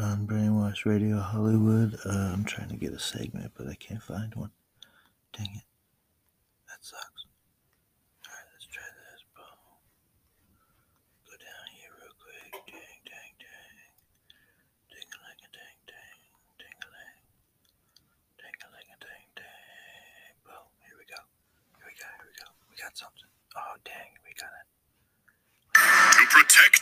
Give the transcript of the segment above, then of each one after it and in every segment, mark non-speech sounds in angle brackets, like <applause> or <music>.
on Brainwashed Radio Hollywood. Uh, I'm trying to get a segment, but I can't find one. Dang it. That sucks. Alright, let's try this. Boom. Go down here real quick. Dang, dang, dang. Ding a ling a dang, dang. Ding a ling. Ding a ling a dang, dang. Boom. Here we go. Here we go. Here we go. We got something. Oh, dang. We got it. To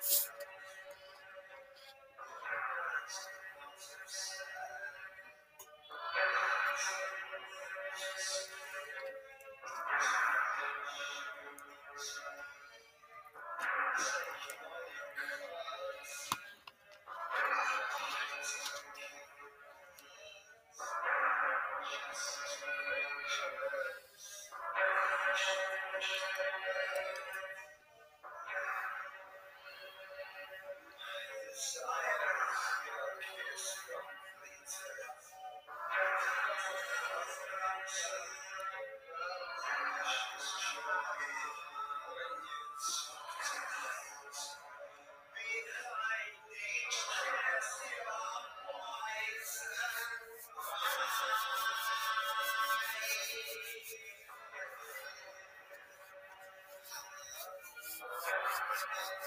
Thank you.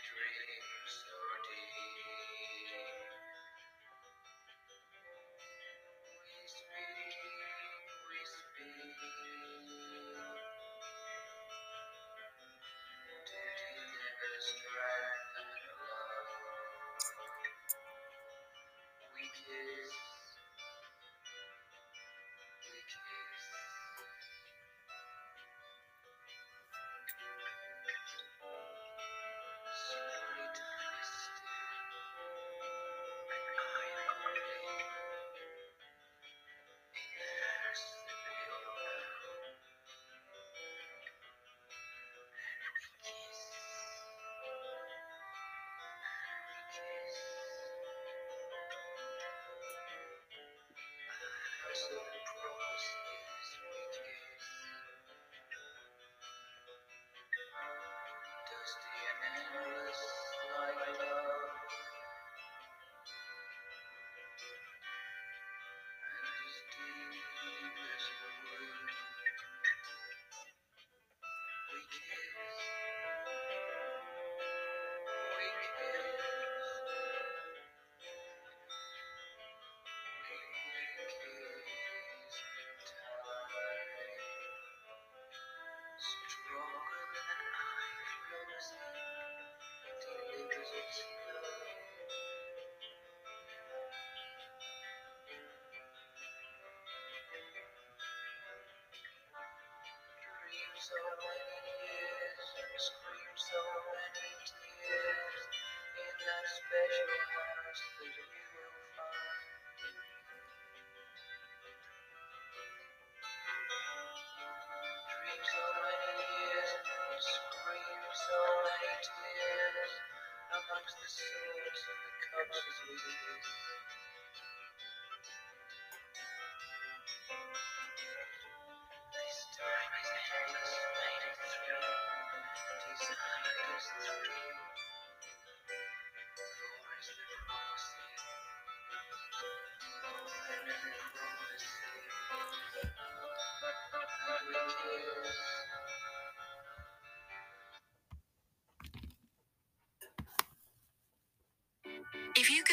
Dreams so deep. Price so many years and scream so many tears in that special house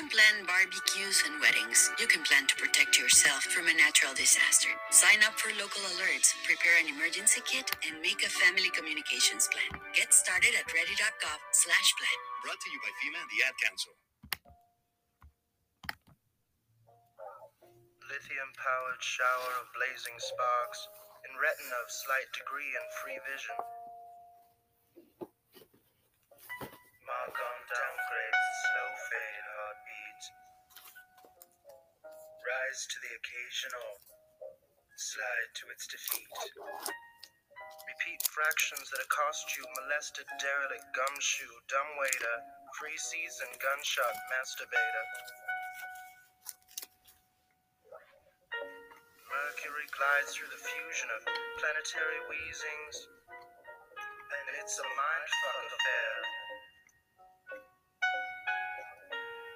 can plan barbecues and weddings, you can plan to protect yourself from a natural disaster. Sign up for local alerts, prepare an emergency kit, and make a family communications plan. Get started at ready.gov slash plan. Brought to you by FEMA and the Ad Council. lithium powered shower of blazing sparks, in retina of slight degree and free vision. Its defeat. Repeat fractions that accost you, molested derelict gumshoe, dumbwaiter, free season gunshot masturbator. Mercury glides through the fusion of planetary wheezings, and it's a mindfuck affair.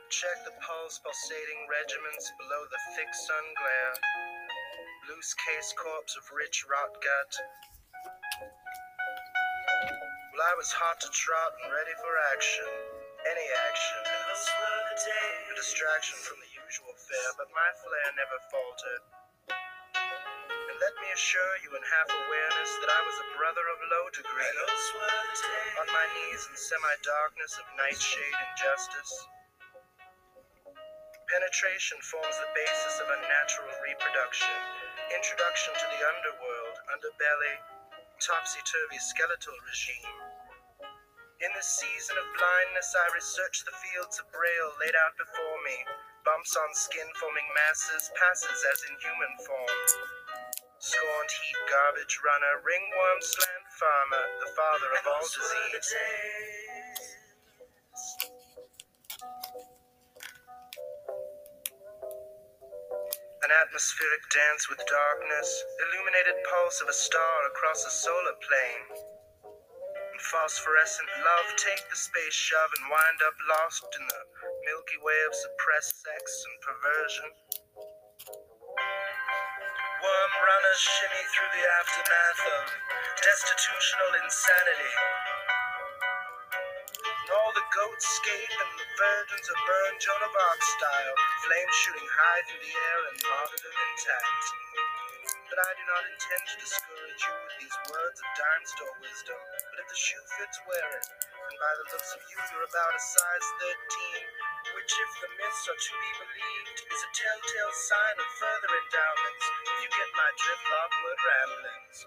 Check the pulse pulsating regiments below the thick sun glare. Loose case corpse of rich rot gut. Well, I was hot to trot and ready for action. Any action. A distraction from the usual fare, but my flair never faltered. And let me assure you in half awareness that I was a brother of low degree. On my knees in semi darkness of nightshade injustice. Penetration forms the basis of unnatural reproduction. Introduction to the underworld, underbelly, topsy turvy skeletal regime. In the season of blindness, I research the fields of braille laid out before me. Bumps on skin forming masses, passes as in human form. Scorned heat garbage runner, ringworm slant farmer, the father of all disease. Atmospheric dance with darkness, illuminated pulse of a star across a solar plane. And phosphorescent love take the space shove and wind up lost in the Milky Way of suppressed sex and perversion. Worm runners shimmy through the aftermath of destitutional insanity. And all the goats scape and the virgins are burned Joan of Arc style, flames shooting high through the air and martyrdom intact. But I do not intend to discourage you with these words of dime store wisdom. But if the shoe fits, wear it. And by the looks of you, you're about a size 13, which, if the myths are to be believed, is a telltale sign of further endowments. If you get my drift word ramblings.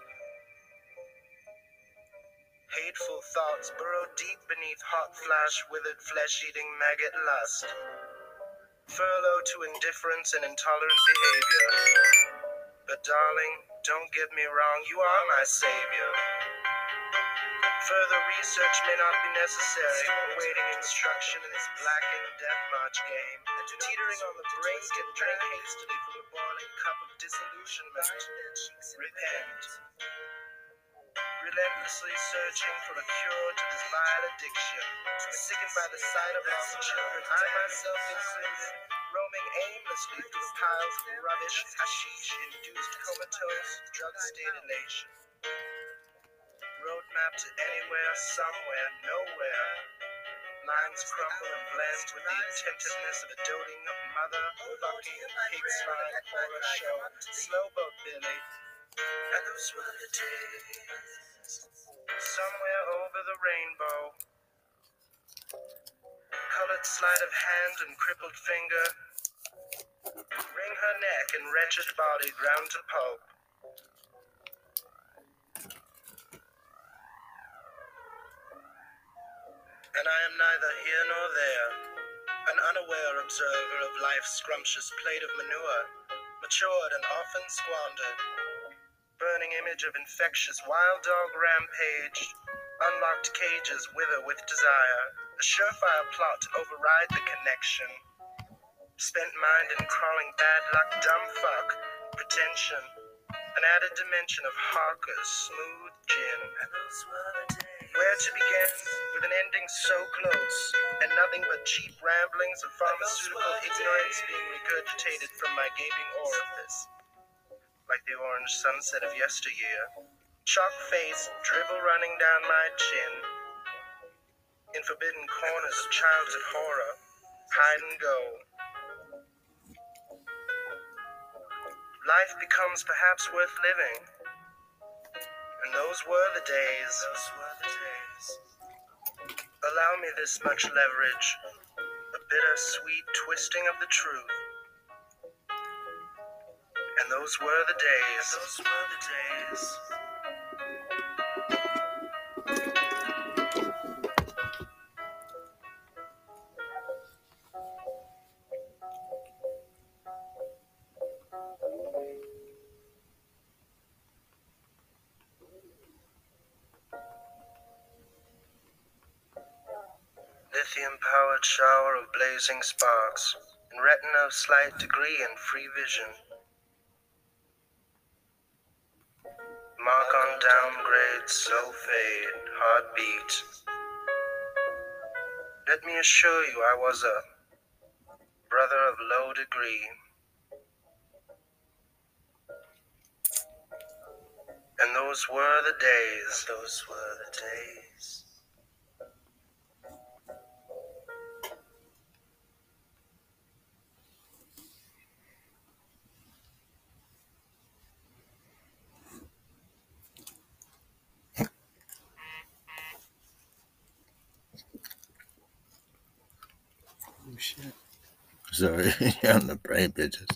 Hateful thoughts burrow deep beneath hot flash, withered flesh eating maggot lust. Furlough to indifference and intolerant behavior. But darling, don't get me wrong, you are my savior. Further research may not be necessary, awaiting instruction in this blackened death march game. Teetering on the brink and drink hastily from the boiling cup of disillusionment. Repent. Relentlessly searching for a cure to this vile addiction. Sickened by the sight of lost children, I myself included, roaming aimlessly through piles of rubbish, hashish-induced comatose, drug-state elation. Roadmap to anywhere, somewhere, nowhere. Lines crumble and blend with the attentiveness of a doting mother, fucking pig slime horror show, slowboat Billy. And those were the days. Somewhere over the rainbow. Colored sleight of hand and crippled finger. Wring her neck and wretched body ground to pulp. and I am neither here nor there, an unaware observer of life's scrumptious plate of manure, matured and often squandered. Burning image of infectious wild dog rampage, unlocked cages wither with desire, a surefire plot to override the connection. Spent mind in crawling bad luck, dumb fuck, pretension, an added dimension of hawkers, smooth gin. And. Where to begin with an ending so close, and nothing but cheap ramblings of pharmaceutical ignorance being regurgitated from my gaping orifice, like the orange sunset of yesteryear. Chalk face, dribble running down my chin. In forbidden corners of childhood horror, hide and go. Life becomes perhaps worth living. And those were the days. Those were the days. Allow me this much leverage, a bitter sweet twisting of the truth. And those were the days. Those were the days. Lithium powered shower of blazing sparks, and retina of slight degree and free vision. Downgrade, slow fade, heartbeat. Let me assure you I was a brother of low degree. And those were the days, those were the days. <laughs> Sorry, <laughs> on the brain bitches.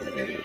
eh,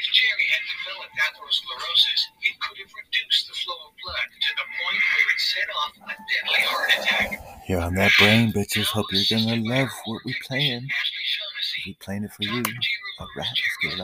If Jerry had developed atherosclerosis, it could have reduced the flow of blood to the point where it set off a deadly heart attack. Here on that brain, bitches. Hope you're gonna love what we playing. Ashley Shaughnessy, We playing it for you. All right, let's get it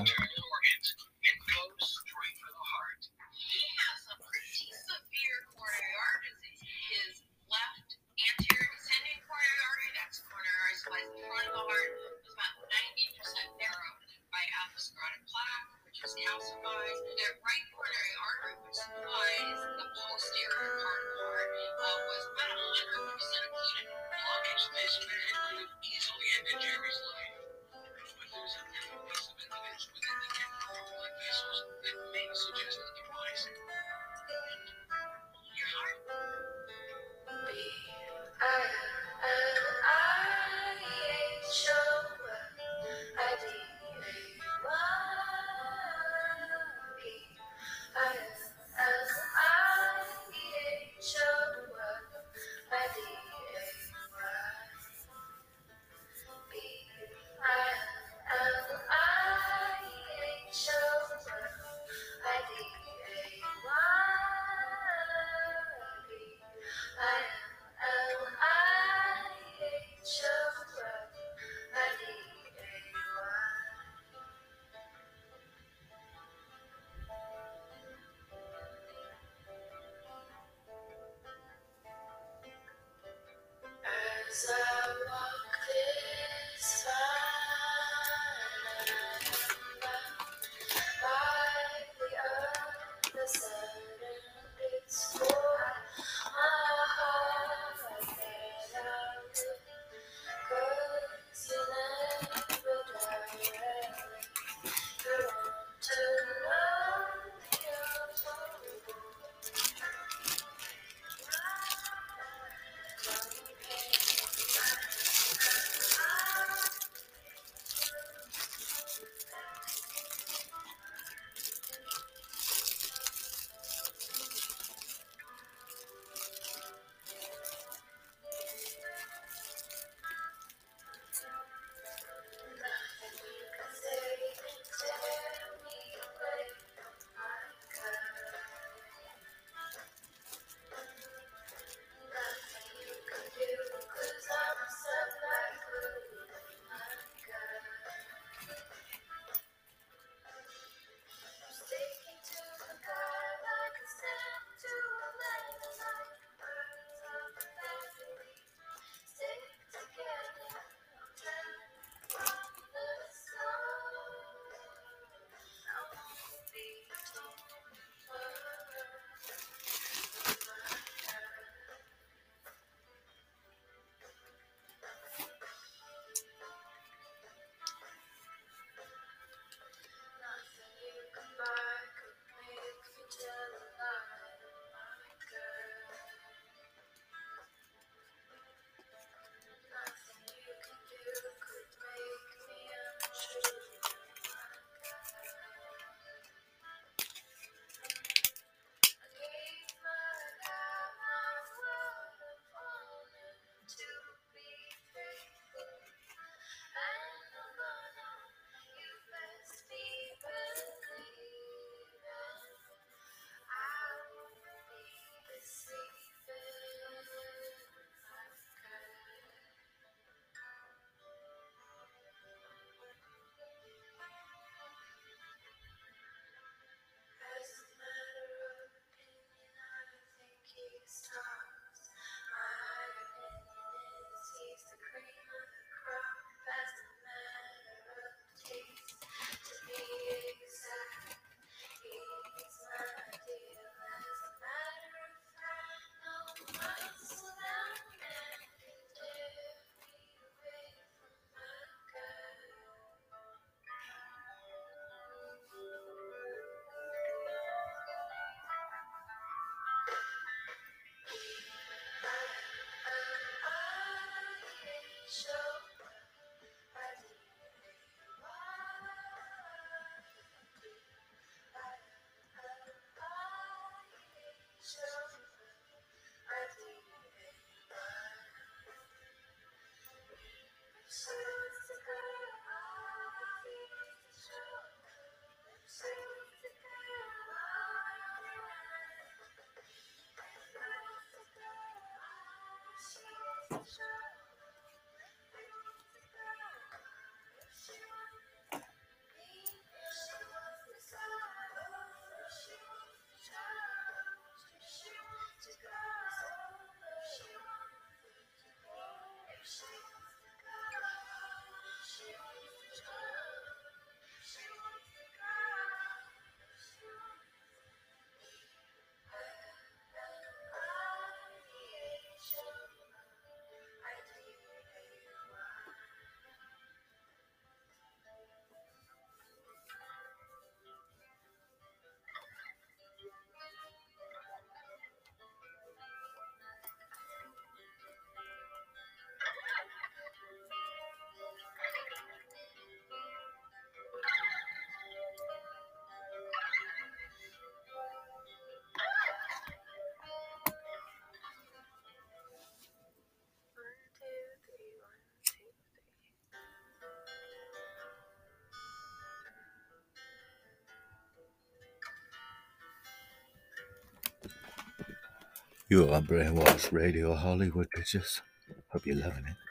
You are on Brainwashed Radio Hollywood, pitches. Hope you're loving it.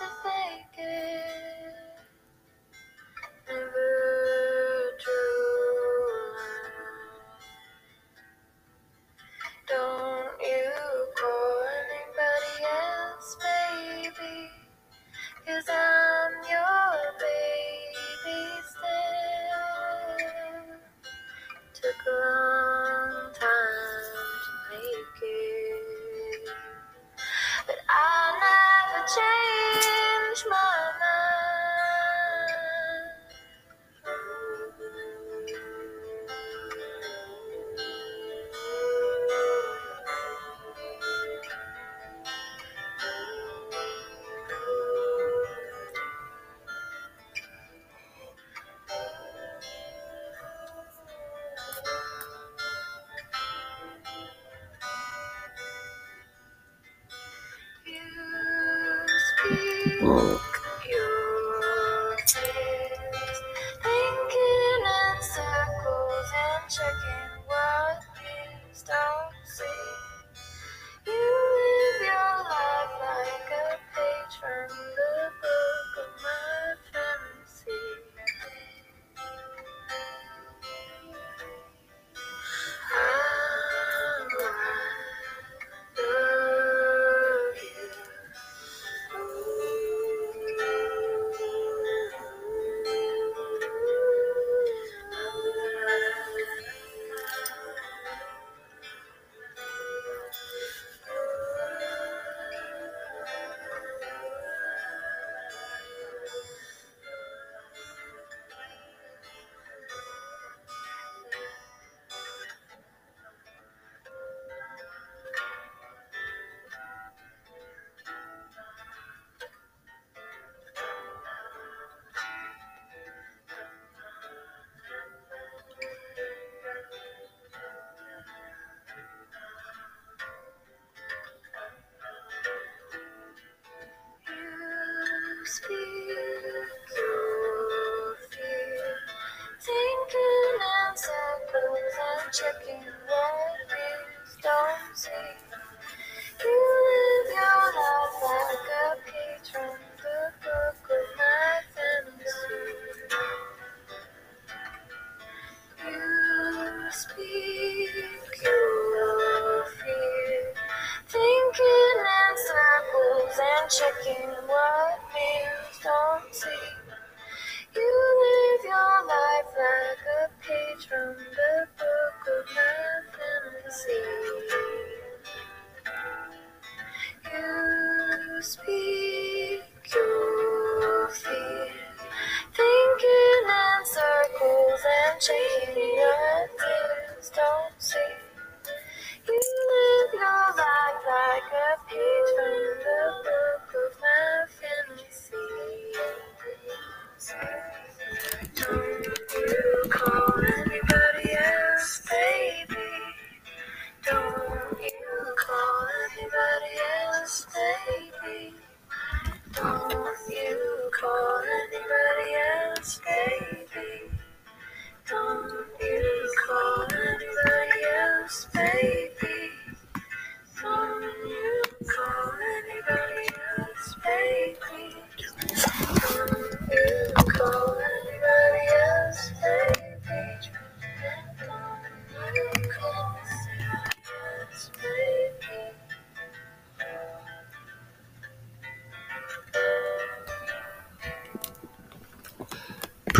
to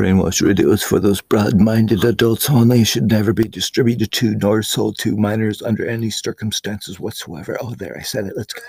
Brainwash videos for those broad-minded adults only should never be distributed to nor sold to minors under any circumstances whatsoever. Oh, there, I said it. Let's go.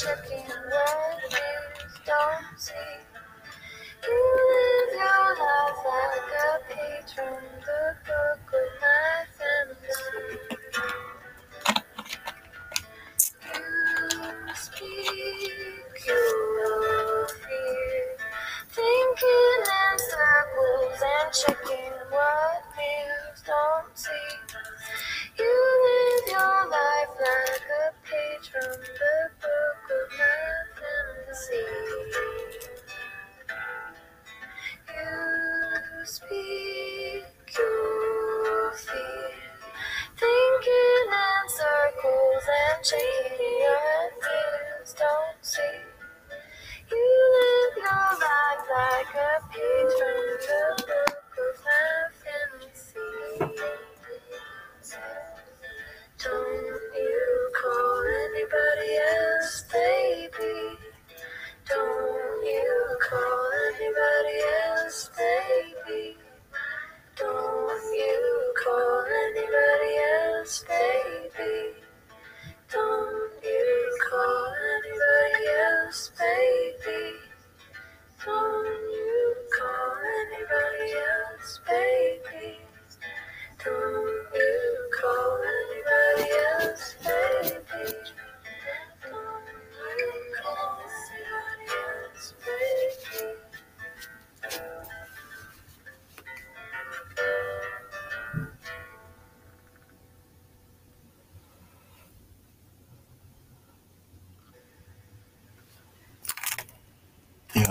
chip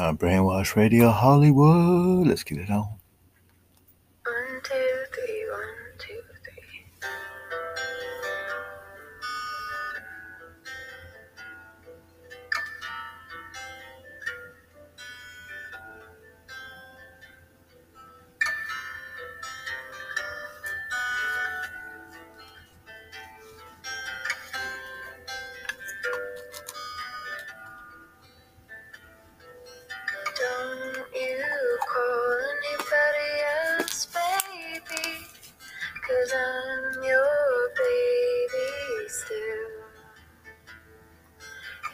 on Brainwashed Radio Hollywood. Let's get it on. Cause I'm your baby still.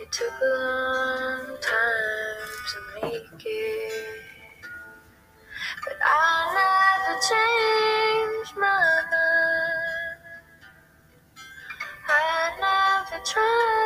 It took a long time to make it, but I'll never change my mind. I'll never try.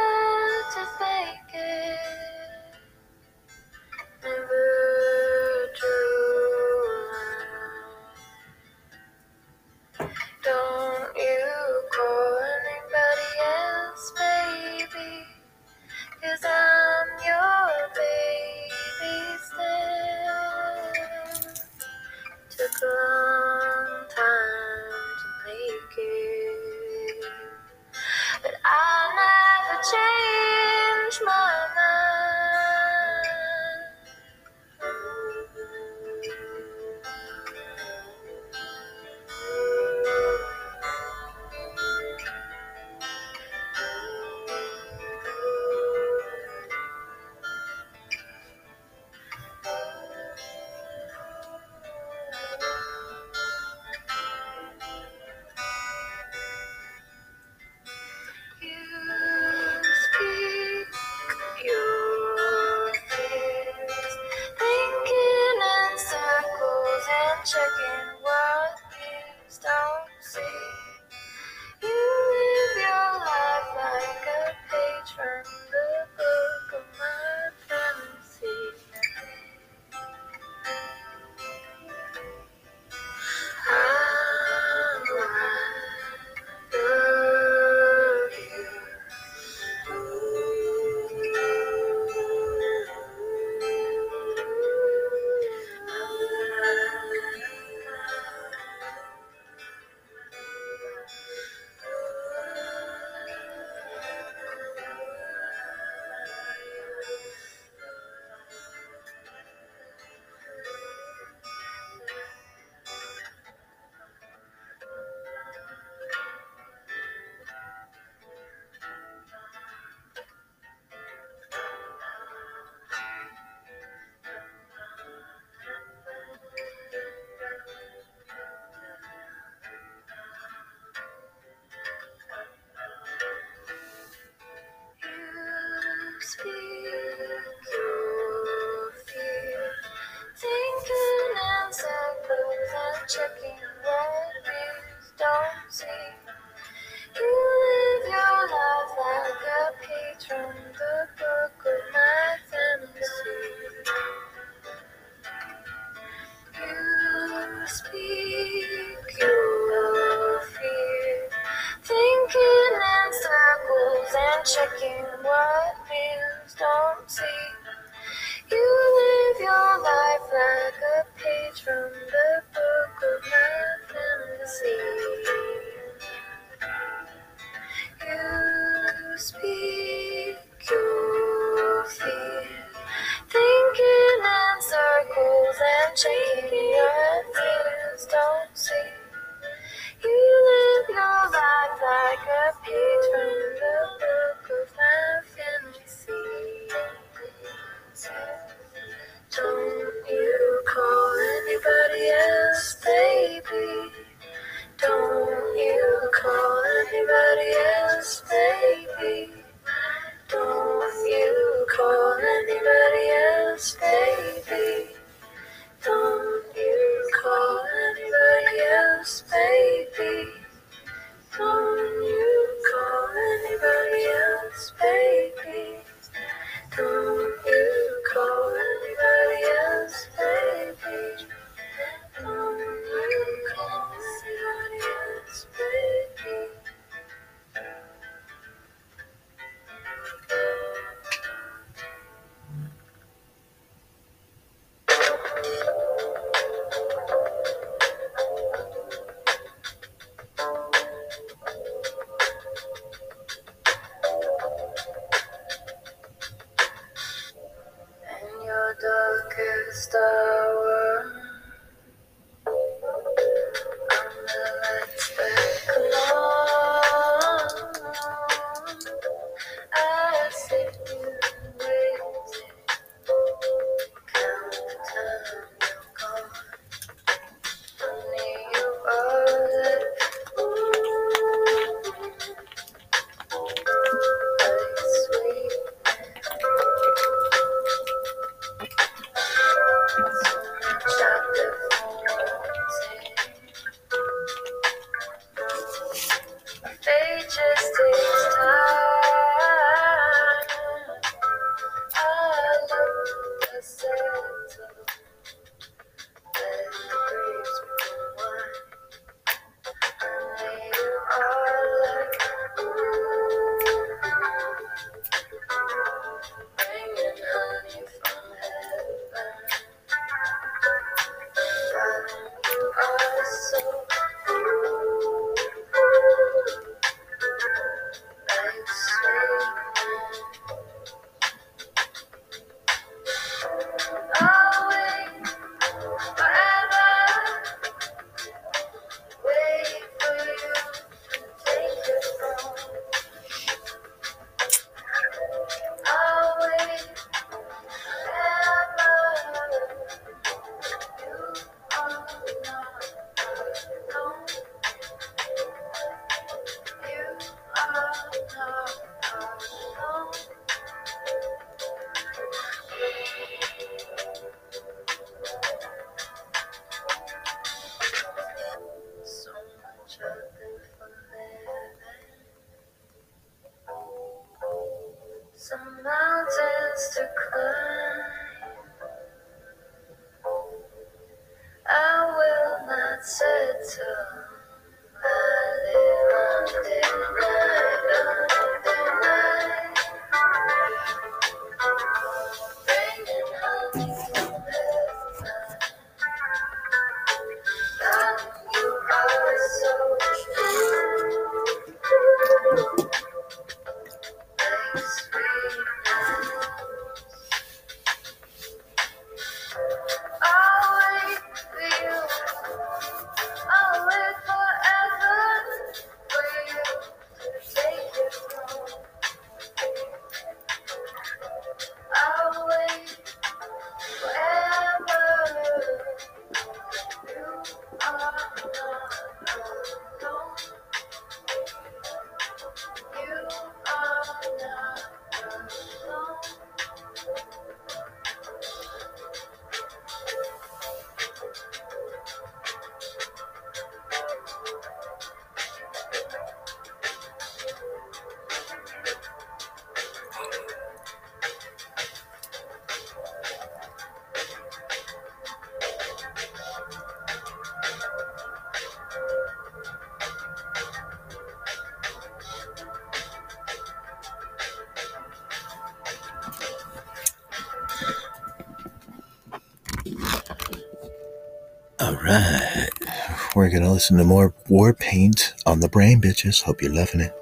We're going to listen to more War Paint on the Brain Bitches. Hope you're loving it.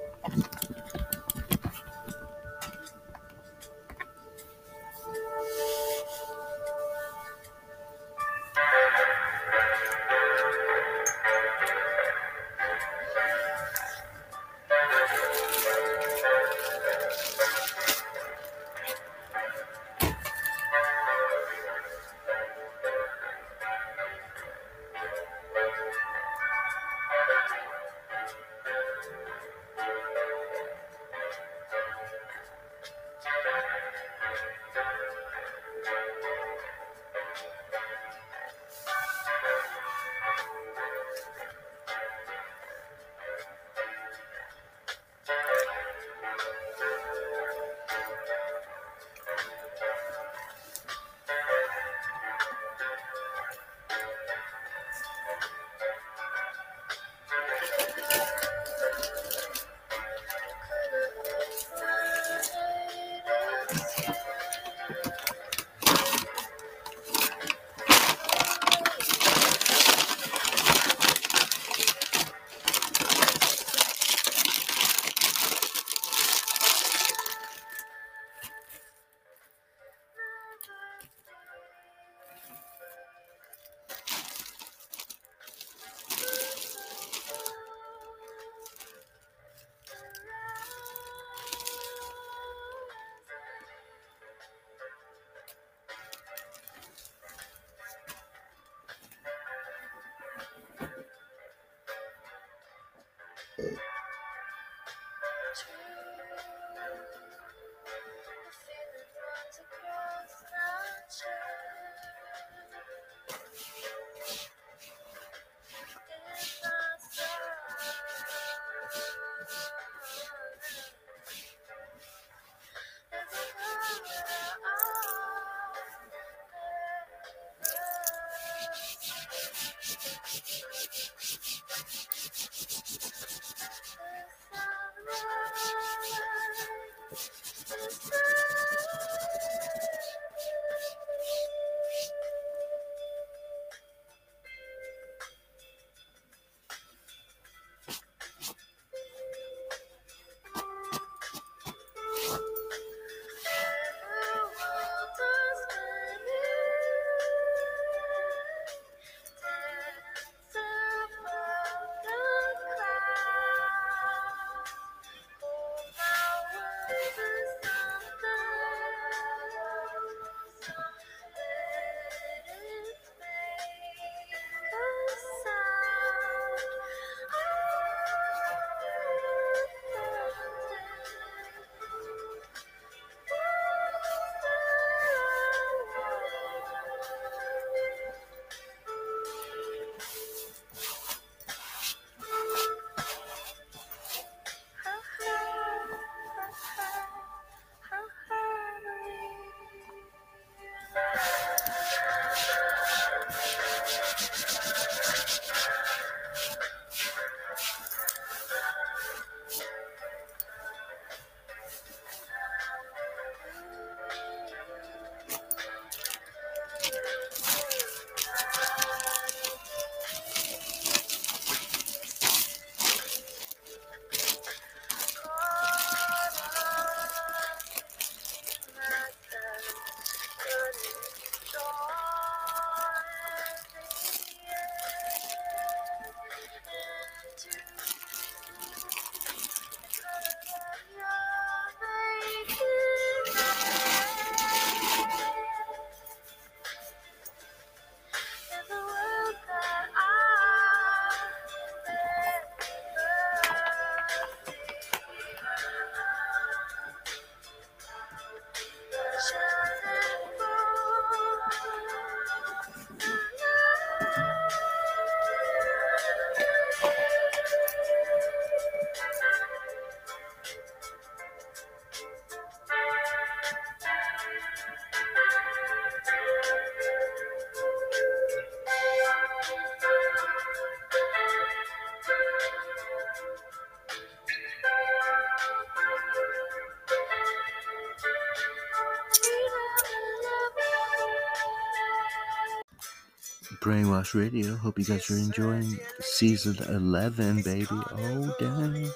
Brainwashed Radio. Hope you guys are enjoying season 11, baby. Oh, damn.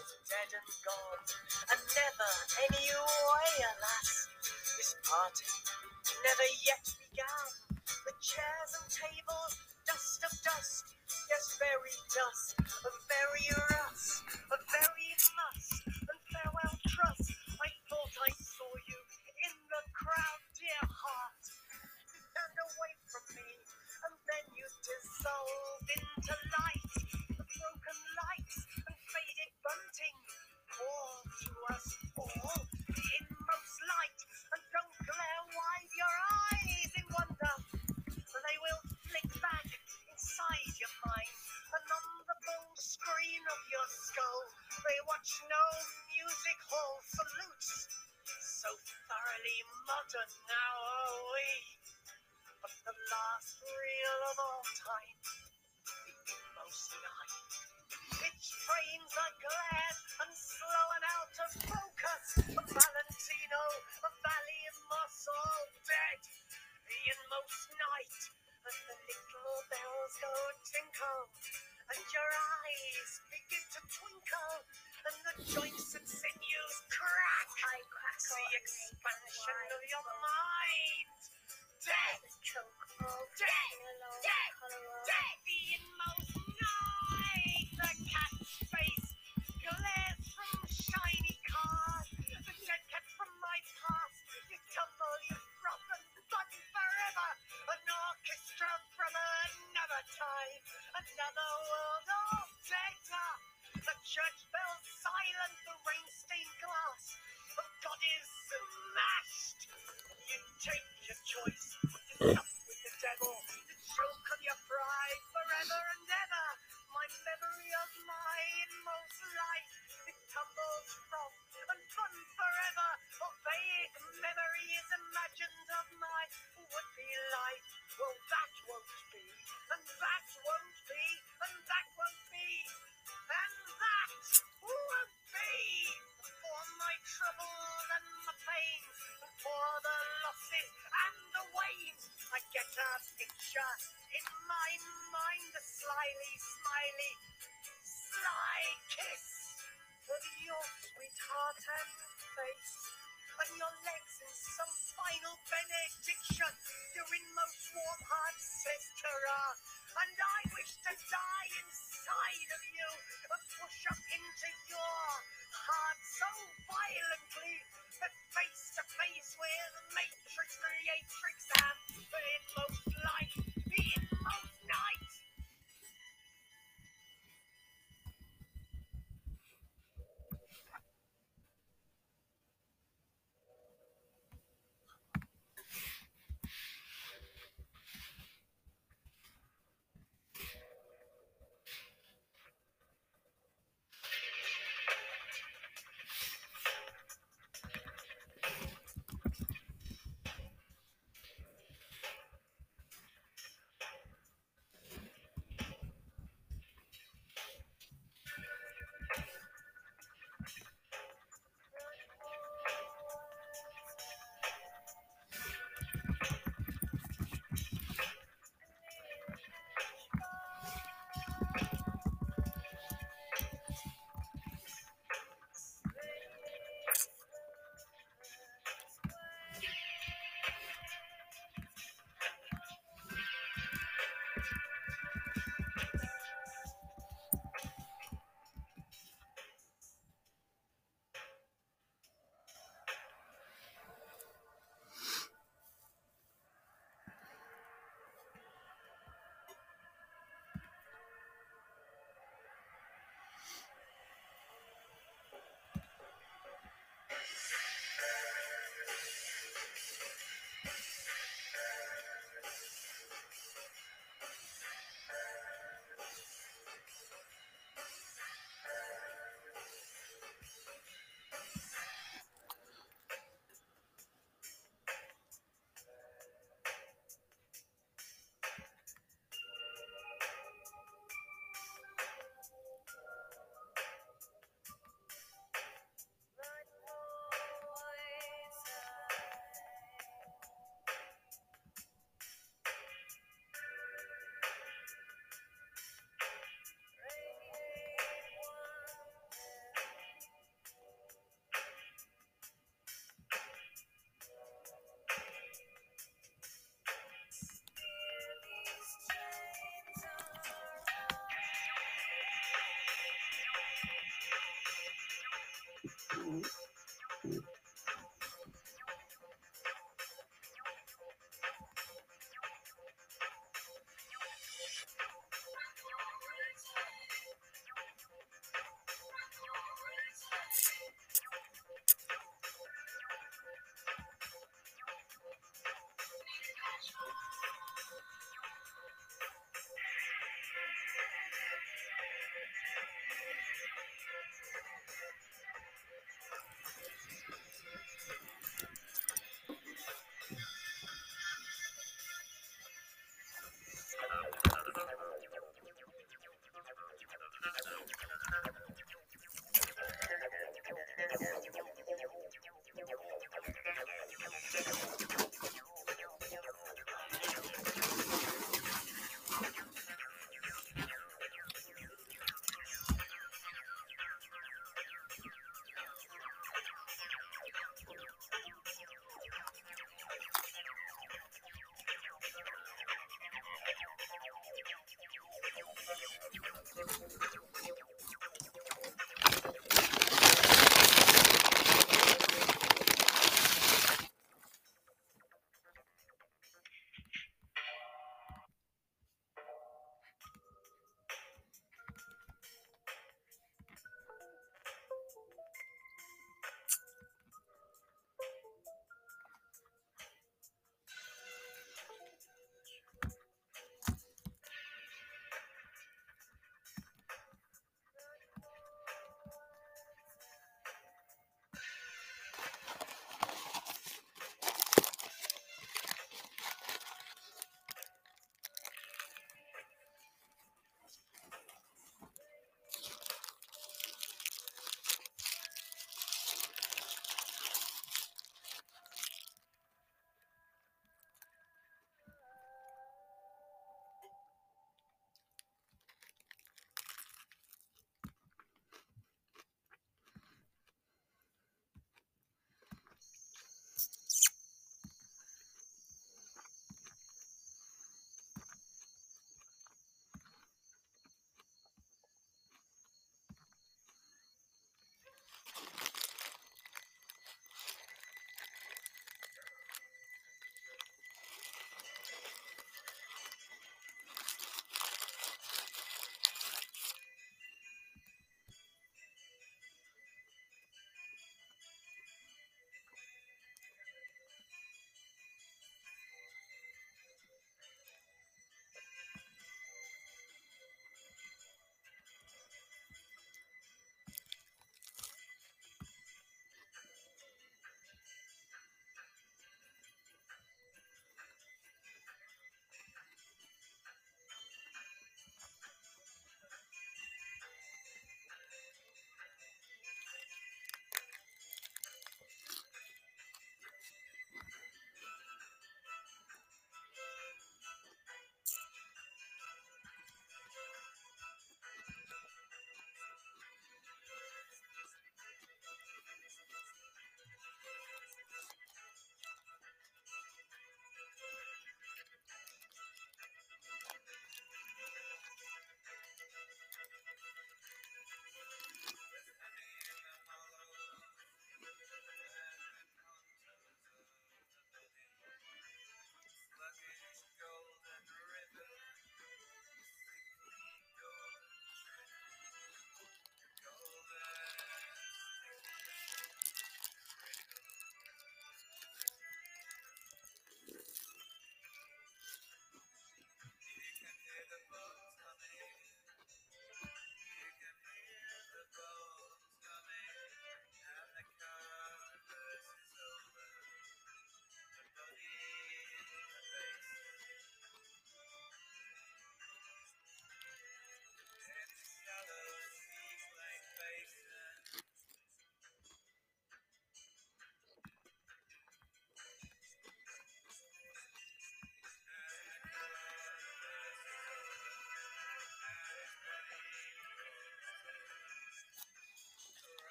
Mm-hmm.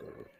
Sure.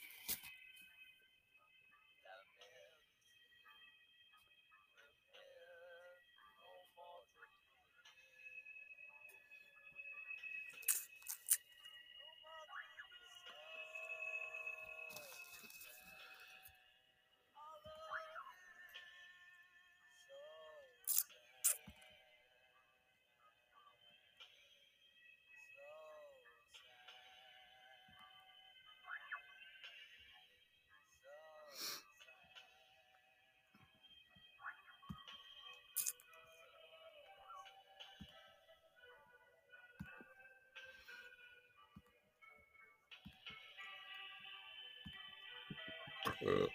Uh,